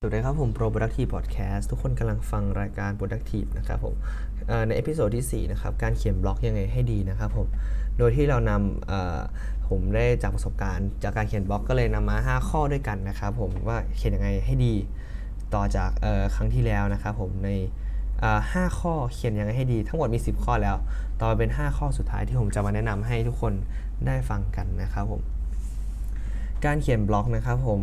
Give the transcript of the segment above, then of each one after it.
สวัสดีครับ ผม Pro Productive Podcast ทุกคนกำลังฟังรายการ Productive นะครับผมใน episode ที่ 4 นะครับ การเขียนบล็อกยังไงให้ดีนะครับผม โดยที่เรานำผมได้จากประสบการณ์จากการเขียนบล็อกก็เลยนำมา 5 ข้อด้วยกันนะครับผมว่าเขียนยังไงให้ดีต่อจากครั้งที่แล้วนะครับผมใน 5 ข้อเขียนยังไงให้ดีทั้งหมดมี 10 ข้อแล้ว ต่อไปเป็น 5 ข้อสุดท้ายที่ผมจะมาแนะนำให้ทุกคนได้ฟังกันนะครับผมการเขียนบล็อกนะครับผม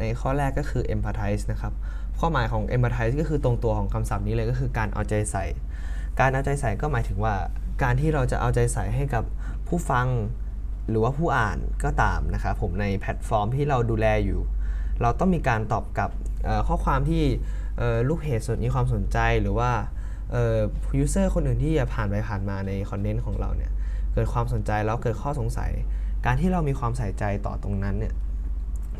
ในข้อแรกก็คือ empathize นะครับข้อหมายของ empathize ก็คือตรงตัวของคำศัพท์นี้เลยก็คือการเอาใจใส่ การเอาใจใส่ก็หมายถึงว่า การที่เราจะเอาใจใส่ให้กับผู้ฟังหรือว่าผู้อ่านก็ตามนะครับผมในแพลตฟอร์มที่เราดูแลอยู่ เราต้องมีการตอบกับข้อความที่ลูกเพจสนมีความสนใจหรือว่าเอ่อ user คนอื่นที่ผ่านไปผ่านมาในคอนเทนต์ของเราเนี่ยเกิดความสนใจแล้วเกิดข้อสงสัย การที่เรามีความใส่ใจต่อตรงนั้นเนี่ย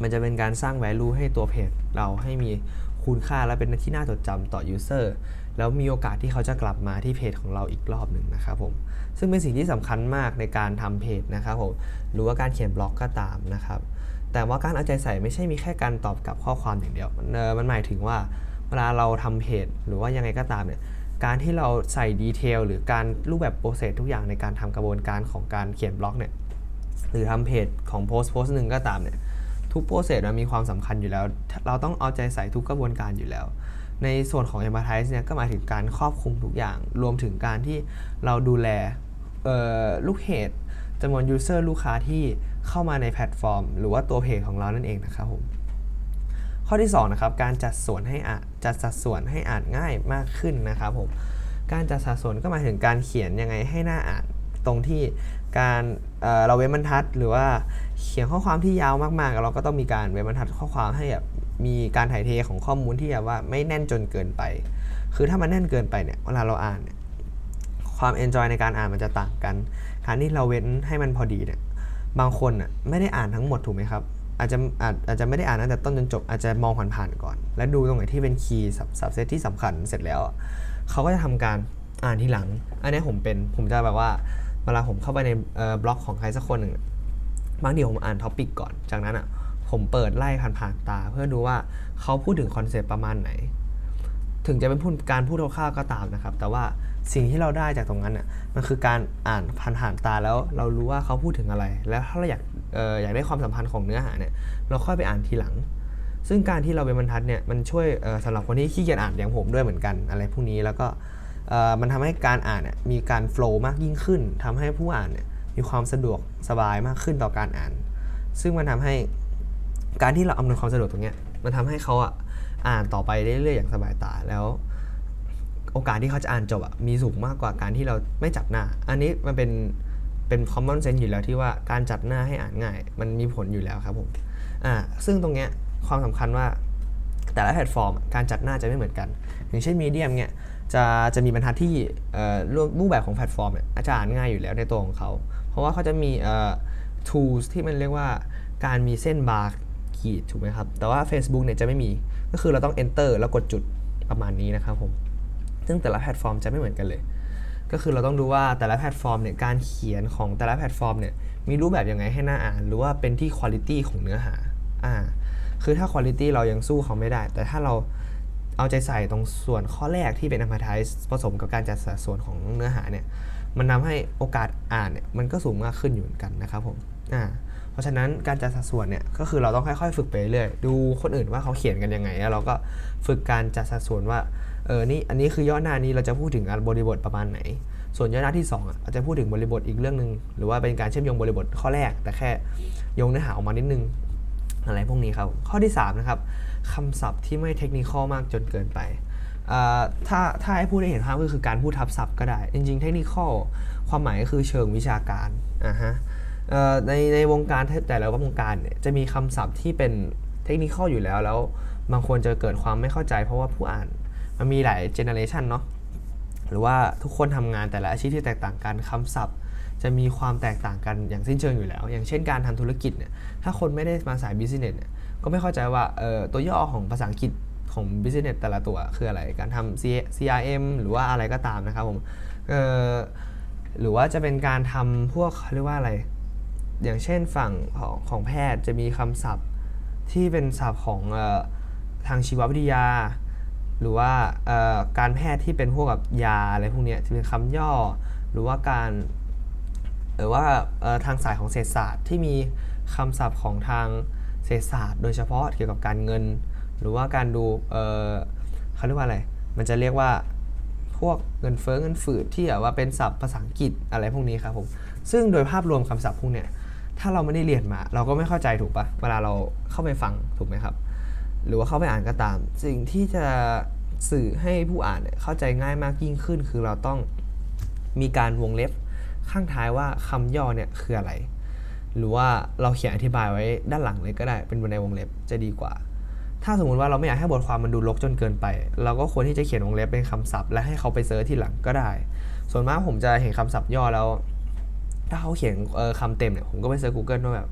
มันจะเป็นการสร้าง value ให้ตัวเพจเราให้มีคุณค่าและเป็นที่น่าจดจำต่อ user แล้วมีโอกาสที่เขาจะกลับมาที่เพจของเราอีกรอบหนึ่งนะครับผม ซึ่งเป็นสิ่งที่สำคัญมากในการทำเพจนะครับผม หรือว่าการเขียนบล็อกก็ตามนะครับ แต่ว่าการเอาใจใส่ไม่ใช่มีแค่การตอบกลับข้อความอย่างเดียว มันเอ่อมันหมายถึงว่าเวลาเราทำเพจหรือว่ายังไงก็ตามเนี่ย การที่เราใส่ detail หรือการรูปแบบ process ทุกอย่างในการทำกระบวนการของการเขียนบล็อกเนี่ย หรือทำเพจของโพสต์โพสต์หนึ่งก็ตามเนี่ย ทุก process มันมีความสำคัญอยู่แล้ว เราต้องเอาใจใส่ทุกกระบวนการอยู่แล้ว ในส่วนของ e m p a t h i z e เนี่ยก็หมายถึงการครอบคลุมทุกอย่าง รวมถึงการที่เราดูแลลูกเพจจำนวน user ลูกค้าที่เข้ามาในแพลตฟอร์ม หรือว่าตัวเพจของเรานั่นเองนะครับผมข้อที่2นะครับการจัดส่วนให้อ่านจัดสัดส่วนให้อ่านง่ายมากขึ้นนะครับผมการจัดสัดส่วนก็หมายถึงการเขียนยังไงให้หน่าอ่านตรงที่การ เราเว้นบรรทัด หรือว่าเขียนข้อความที่ยาวมากๆ เราก็ต้องมีการเว้นบรรทัดข้อความให้แบบมีการถ่ายเทของข้อมูลที่แบบว่าไม่แน่นจนเกินไป คือถ้ามันแน่นเกินไปเนี่ยเวลาเราอ่านเนี่ยความเอนจอยในการอ่านมันจะต่างกัน การที่เราเว้นให้มันพอดีเนี่ยบางคนอะไม่ได้อ่านทั้งหมดถูกไหมครับอาจจะอาจอาจจะไม่ได้อ่านตั้งแต่ต้นจนจบอาจจะมองผ่านๆก่อน แล้วดูตรงไหนที่เป็น key subset ที่สำคัญเสร็จแล้ว เขาก็จะทำการอ่านทีหลัง อันนี้ผมเป็นผมจะแบบว่า เวลาผมเข้าไปในบล็อกของใครสักคนหนึ่งบางทีผมอ่าน topic ก่อน จากนั้นอะผมเปิดไล่ผ่านๆตา เพื่อดูว่าเขาพูดถึง concept ประมาณไหน ถึงจะเป็นพูดการพูดคร่าวๆก็ตามนะครับ แต่ว่าสิ่งที่เราได้จากตรงนั้นน่ะมันคือการอ่านผ่านๆตาแล้วเรารู้ว่าเขาพูดถึงอะไร แล้วถ้าเราอยากอออยากได้ความสัมพันธ์ของเนื้อหาเนี่ยเราค่อยไปอ่านทีหลัง ซึ่งการที่เราเป็นบรรทัดเนี่ยมันช่วยสำหรับคนที่ขี้เกียจอ่านอย่างผมด้วยเหมือนกันอะไรพวกนี้แล้วก็ มันทำให้การอ่านมีการโฟล์มากยิ่งขึ้นทำให้ผู้อ่านมีความสะดวกสบายมากขึ้นต่อการอ่าน ซึ่งมันทำให้การที่เราอำนวยความสะดวกตรงนี้มันทำให้เขาอ่านต่อไปเรื่อยๆอย่างสบายตาแล้วโอกาสที่เขาจะอ่านจบอะมีสูงมากกว่าการที่เราไม่จัดหน้า อันนี้มันเป็นเป็น common sense อยู่แล้วที่ว่าการจัดหน้าให้อ่านง่าย มันมีผลอยู่แล้วครับผมอ่าซึ่งตรงเนี้ยความสำคัญว่า แต่ละแพลตฟอร์มการจัดหน้าจะไม่เหมือนกัน อย่างเช่น Medium เนี่ยจะจะมีบรรทัดที่รูปแบบของแพลตฟอร์มเนี่ยอาจจะอ่านง่ายอยู่แล้วในตัวของเขา เพราะว่าเขาจะมี tools ที่มันเรียกว่าการมีเส้นบาร์ขีดถูกไหมครับ แต่ว่า Facebook เนี่ยจะไม่มีก็คือเราต้อง enter แล้วกดจุดประมาณนี้นะครับผมซึ่งแต่ละแพลตฟอร์มจะไม่เหมือนกันเลย ก็คือเราต้องดูว่าแต่ละแพลตฟอร์มเนี่ยการเขียนของแต่ละแพลตฟอร์มเนี่ยมีรูปแบบยังไงให้น่าอ่าน หรือว่าเป็นที่ quality ของเนื้อหาอ่า คือถ้าคุณ i t y เรายังสู้เขาไม่ได้ แต่ถ้าเราเอาใจใส่ตรงส่วนข้อแรกที่เป็น empathize ผสมกับการจัดสัดส่วนของเนื้อหาเนี่ยมันทำให้โอกาสอ่านเนี่ยมันก็สูงมากขึ้นอยู่เหมือนกันนะครับผมอ่าเพราะฉะนั้นการจัดสัดส่วนเนี่ยก็คือเราต้องค่อยๆ ฝึกไปเรื่อยดูคนอื่นว่าเขาเขียนกันยังไงแล้วเราก็ฝึกการจัดสัดส่วนว่าเออนี่อันนี้คือย่อหน้านี้เราจะพูดถึงการบริบทประมาณไหน ส่วนย่อหน้าที่2อะอาจจะพูดถึงบริบทอีกเรื่องหนึ่งหรือว่าเป็นการเชื่อมโยงบริบทข้อแรก แต่แค่โยงเนื้อหาออกมานิดนึง อะไรพวกนี้ครับ ข้อที่ 3 นะครับคำศัพท์ที่ไม่เทคนิคอลมากจนเกินไป ถ้าถ้าให้พูดได้เห็นภาพก็คือการพูดทับศัพท์ก็ได้ จริง ๆ เทคนิคอลความหมายก็คือเชิงวิชาการอ่าฮะในในวงการแต่ละวงการเนี่ยจะมีคำศัพท์ที่เป็น technical อยู่แล้วแล้วบางคนจะเกิดความไม่เข้าใจเพราะว่าผู้อ่านมันมีหลาย generation เนาะ หรือว่าทุกคนทำงานแต่ละอาชีพที่แตกต่างกันคำศัพท์ จะมีความแตกต่างกันอย่างสิ้นเชิงอยู่แล้ว อย่างเช่นการทำธุรกิจเนี่ยถ้าคนไม่ได้มาสาย business เนี่ยก็ไม่เข้าใจว่าเอ่อตัวย่อของภาษาอังกฤษของ business แต่ละตัวคืออะไร การทำ C- CRM หรือว่าอะไรก็ตามนะครับผมเอ่อหรือว่าจะเป็นการทำพวกเรียกว่าอะไร อย่างเช่นฝั่งของของแพทย์จะมีคำศัพท์ที่เป็นศัพท์ของออทางชีววิทยา หรือว่าการแพทย์ที่เป็นพวกกับยาอะไรพวกนี้จะเป็นคำย่อ หรือว่าการหรือว่าทางสายของเศรษฐศาสตร์ที่มีคำศัพท์ของทางเศรษฐศาสตร์ โดยเฉพาะเกี่ยวกับการเงิน หรือว่าการดูเขาเรียกว่าอะไร มันจะเรียกว่าพวกเงินเฟ้อเงินฝืดที่แบบว่าเป็นศัพท์ภาษาอังกฤษอะไรพวกนี้ครับผมซึ่งโดยภาพรวมคำศัพท์พวกเนี้ยถ้าเราไม่ได้เรียนมา เราก็ไม่เข้าใจถูกปะเวลาเราเข้าไปฟังถูกไหมครับ หรือว่าเข้าไปอ่านก็ตาม สิ่งที่จะสื่อให้ผู้อ่านเข้าใจง่ายมากยิ่งขึ้น คือเราต้องมีการวงเล็บข้างท้ายว่าคำย่อเนี่ยคืออะไร หรือว่าเราเขียนอธิบายไว้ด้านหลังเลยก็ได้ เป็นบนในวงเล็บจะดีกว่า ถ้าสมมติว่าเราไม่อยากให้บทความมันดูรกจนเกินไป เราก็ควรที่จะเขียนวงเล็บเป็นคำศัพท์ และให้เขาไป search ทีหลังก็ได้ ส่วนมากผมจะเห็นคำศัพท์ย่อแล้ว ถ้าเขาเขียนคำเต็มเนี่ยผมก็ไป search Google ว่าแบบ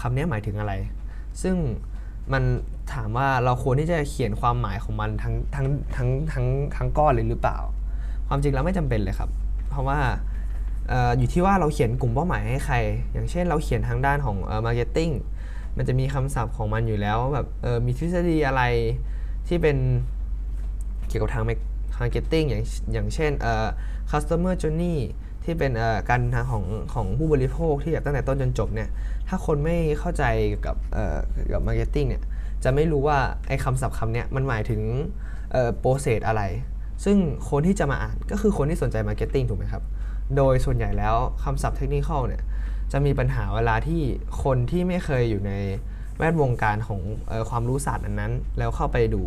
คำนี้หมายถึงอะไร ซึ่ง มันถามว่าเราควรที่จะเขียนความหมายของมันทั้งทั้งทั้งทั้งทั้งก้อนเลยหรือเปล่า ความจริงแล้วไม่จำเป็นเลยครับ เพราะว่าอยู่ที่ว่าเราเขียนกลุ่มเป้าหมายให้ใคร อย่างเช่นเราเขียนทางด้านของmarketing มันจะมีคำศัพท์ของมันอยู่แล้วแบบมีทฤษฎีอะไรที่เป็นเกี่ยวกับทาง marketing อย่างอย่างเช่น customer journey ที่เป็นการทางของของผู้บริโภคที่แบบตั้งแต่ต้นจนจบเนี่ย ถ้าคนไม่เข้าใจกับกับ marketing เนี่ย จะไม่รู้ว่าไอ้คำศัพท์คำเนี้มันหมายถึง process อะไร ซึ่งคนที่จะมาอ่านก็คือคนที่สนใจ marketing ถูกไหมครับ โดยส่วนใหญ่แล้วคำศัพท์เทคนิคเนี่ย จะมีปัญหาเวลาที่คนที่ไม่เคยอยู่ในแวดวงการของออความรู้ศาสตร์นั้น แล้วเข้าไปดู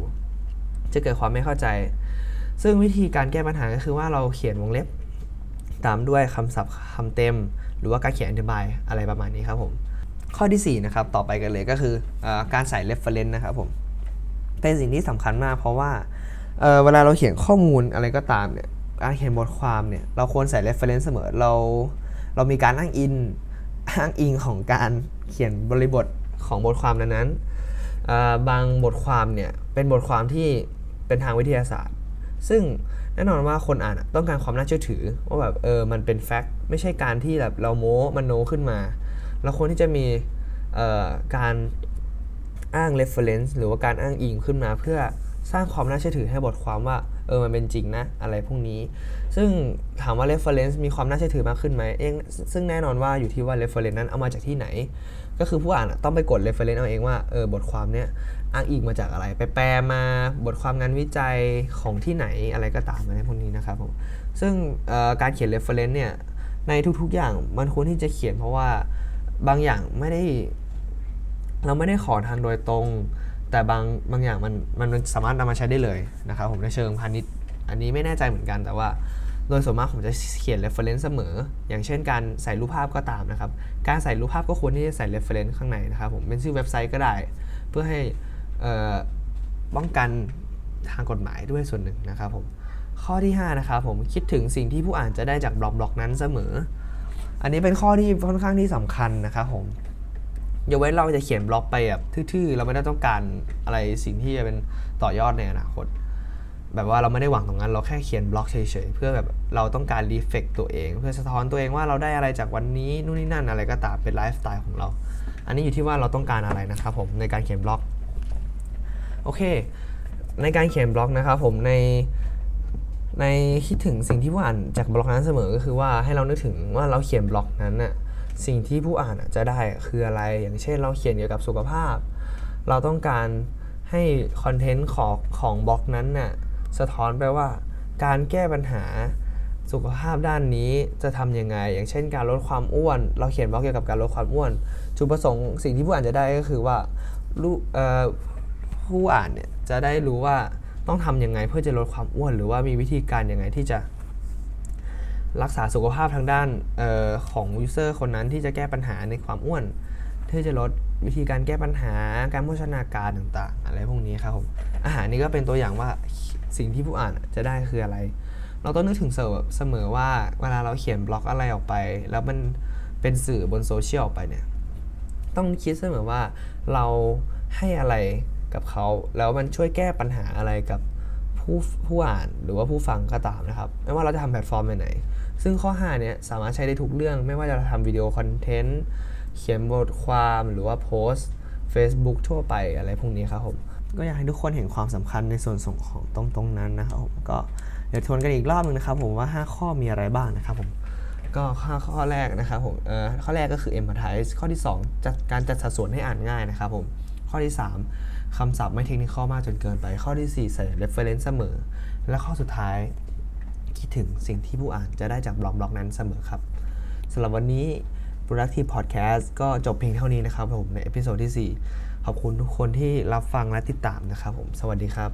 จะเกิดความไม่เข้าใจ ซึ่งวิธีการแก้ปัญหาก็คือว่าเราเขียนวงเล็บ ตามด้วยคำศัพท์คำเต็ม หรือว่าการเขียนอธิบายอะไรประมาณนี้ครับผม ข้อที่ 4 นะครับ ต่อไปกันเลยก็คืออการใส่ reference นะครับผม เป็นสิ่งที่สำคัญมากเพราะว่าเเวลาเราเขียนข้อมูลอะไรก็ตามเนี่ยการเขียนบทความเนี่ยเราควรใส่ reference เสมอเราเรามีการอ้างอินอ้างอิงของการเขียนบริบทของบทความนั้นๆบางบทความเนี่ยเป็นบทความที่เป็นทางวิทยาศาสตร์ ซึ่งแน่นอนว่าคนอ่านต้องการความน่าเชื่อถือว่าแบบเออมันเป็นแฟกต์ไม่ใช่การที่แบบเราโม้มันโนขึ้นมา เราควรที่จะมีการอ้าง reference หรือว่าการอ้างอิงขึ้นมา เพื่อสร้างความน่าเชื่อถือให้บทความว่า ออมันเป็นจริงนะอะไรพวกนี้ ซึ่งถามว่า reference มีความน่าเชื่อถือมากขึ้นไหมเองซึ่งแน่นอนว่าอยู่ที่ว่า reference นั้นเอามาจากที่ไหน ก็คือผู้อ่านต้องไปกด reference เอาเองว่าเออบทความเนี้ยอ้างอิงมาจากอะไร ไปแปลมาบทความงานวิจัยของที่ไหนอะไรก็ตามอะไรพวกนี้นะครับผมซึ่งการเขียน reference เนี่ยในทุกๆอย่างมันควรที่จะเขียนเพราะว่าบางอย่างไม่ได้ เราไม่ได้ขอทางโดยตรง แต่บางบางอย่างมันมันสามารถนำมาใช้ได้เลยนะครับผมในเชิงพาณิชย์ อันนี้ไม่แน่ใจเหมือนกันแต่ว่าโดยส่วนมากผมจะเขียน reference เสมอ อย่างเช่นการใส่รูปภาพก็ตามนะครับ การใส่รูปภาพก็ควรที่จะใส่ reference ข้างในนะครับผมเป็นชื่อเว็บไซต์ก็ได้ เพื่อให้ป้องกันทางกฎหมายด้วยส่วนหนึ่งนะครับผมข้อที่ 5 นะครับผมคิดถึงสิ่งที่ผู้อ่านจะได้จากบล็อกบล็อกนั้นเสมอ อันนี้เป็นข้อที่ค่อนข้างที่สำคัญนะครับผม ยกเว้นเราจะเขียนบล็อกไปแบบทื่อๆ เราไม่ได้ต้องการอะไรสิ่งที่จะเป็นต่อยอดในอนาคต แบบว่าเราไม่ได้หวังตรงนั้น เราแค่เขียนบล็อกเฉยๆ เพื่อแบบเราต้องการ reflect ตัวเอง เพื่อสะท้อนตัวเองว่าเราได้อะไรจากวันนี้นู่นนี่นั่นอะไรก็ตามเป็นไลฟ์สไตล์ของเรา อันนี้อยู่ที่ว่าเราต้องการอะไรนะครับผมในการเขียนบล็อกโอเค ในการเขียนบล็อกนะครับผมในในคิดถึงสิ่งที่ผู้อ่านจากบล็อกนั้นเสมอก็คือว่าให้เรานึกถึงว่าเราเขียนบล็อกนั้นน่ะ สิ่งที่ผู้อ่านจะได้คืออะไร อย่างเช่นเราเขียนเกี่ยวกับสุขภาพ เราต้องการให้คอนเทนต์ของของบล็อกนั้นน่ะสะท้อนไปว่า การแก้ปัญหาสุขภาพด้านนี้จะทำยังไง อย่างเช่นการลดความอ้วน เราเขียนบล็อกเกี่ยวกับการลดความอ้วน จุดประสงค์สิ่งที่ผู้อ่านจะได้ก็คือว่าผู้อ่านเนี่ยจะได้รู้ว่าต้องทำยังไงเพื่อจะลดความอ้วน หรือว่ามีวิธีการยังไงที่จะ รักษาสุขภาพทางด้านเอ่อของ user คนนั้นที่จะแก้ปัญหาในความอ้วน ที่จะลดวิธีการแก้ปัญหาการโภชนาการต่างๆ อะไรพวกนี้ครับผมอาหารนี้ก็เป็นตัวอย่างว่าสิ่งที่ผู้อ่านจะได้คืออะไร เราต้องนึกถึงเสมอว่าเวลาเราเขียนบล็อกอะไรออกไป แล้วมันเป็นสื่อบนโซเชียลออกไปเนี่ยต้องคิดเสมอว่าเราให้อะไรกับเขาแล้วมันช่วยแก้ปัญหาอะไรกับ ผู้ผู้อ่านหรือว่าผู้ฟังก็ตามนะครับ ไม่ว่าเราจะทำแพลตฟอร์มไหน ซึ่งข้อ 5 เนี่ยสามารถใช้ได้ทุกเรื่อง ไม่ว่าจะทำวิดีโอคอนเทนต์ เขียนบทความหรือว่าโพสต์ Facebook ทั่วไปอะไรพวกนี้ครับผม ก็อยากให้ทุกคนเห็นความสำคัญในส่วนส่งของตรงตรงนั้นนะครับผมก็เดี๋ยวทวนกันอีกรอบหนึงนะครับผมว่า 5 ข้อมีอะไรบ้างนะครับผมก็ข้อข้อแรกนะครับผมเอ่อข้อแรกก็คือ empathize ข้อที่ 2จัดการจัดสัดส่วนให้อ่านง่ายนะครับผมข้อที่ 3 คำศัพท์ไม่เทคนิคมากจนเกินไป ข้อที่ 4 ใส่ reference เสมอ และข้อสุดท้ายคิดถึงสิ่งที่ผู้อ่านจะได้จากบล็อกบล็อกนั้นเสมอครับสำหรับวันนี้ Productive Podcast ก็จบเพียงเท่านี้นะครับผมใน episode ที่ 4 ขอบคุณทุกคนที่รับฟังและติดตามนะครับผม สวัสดีครับ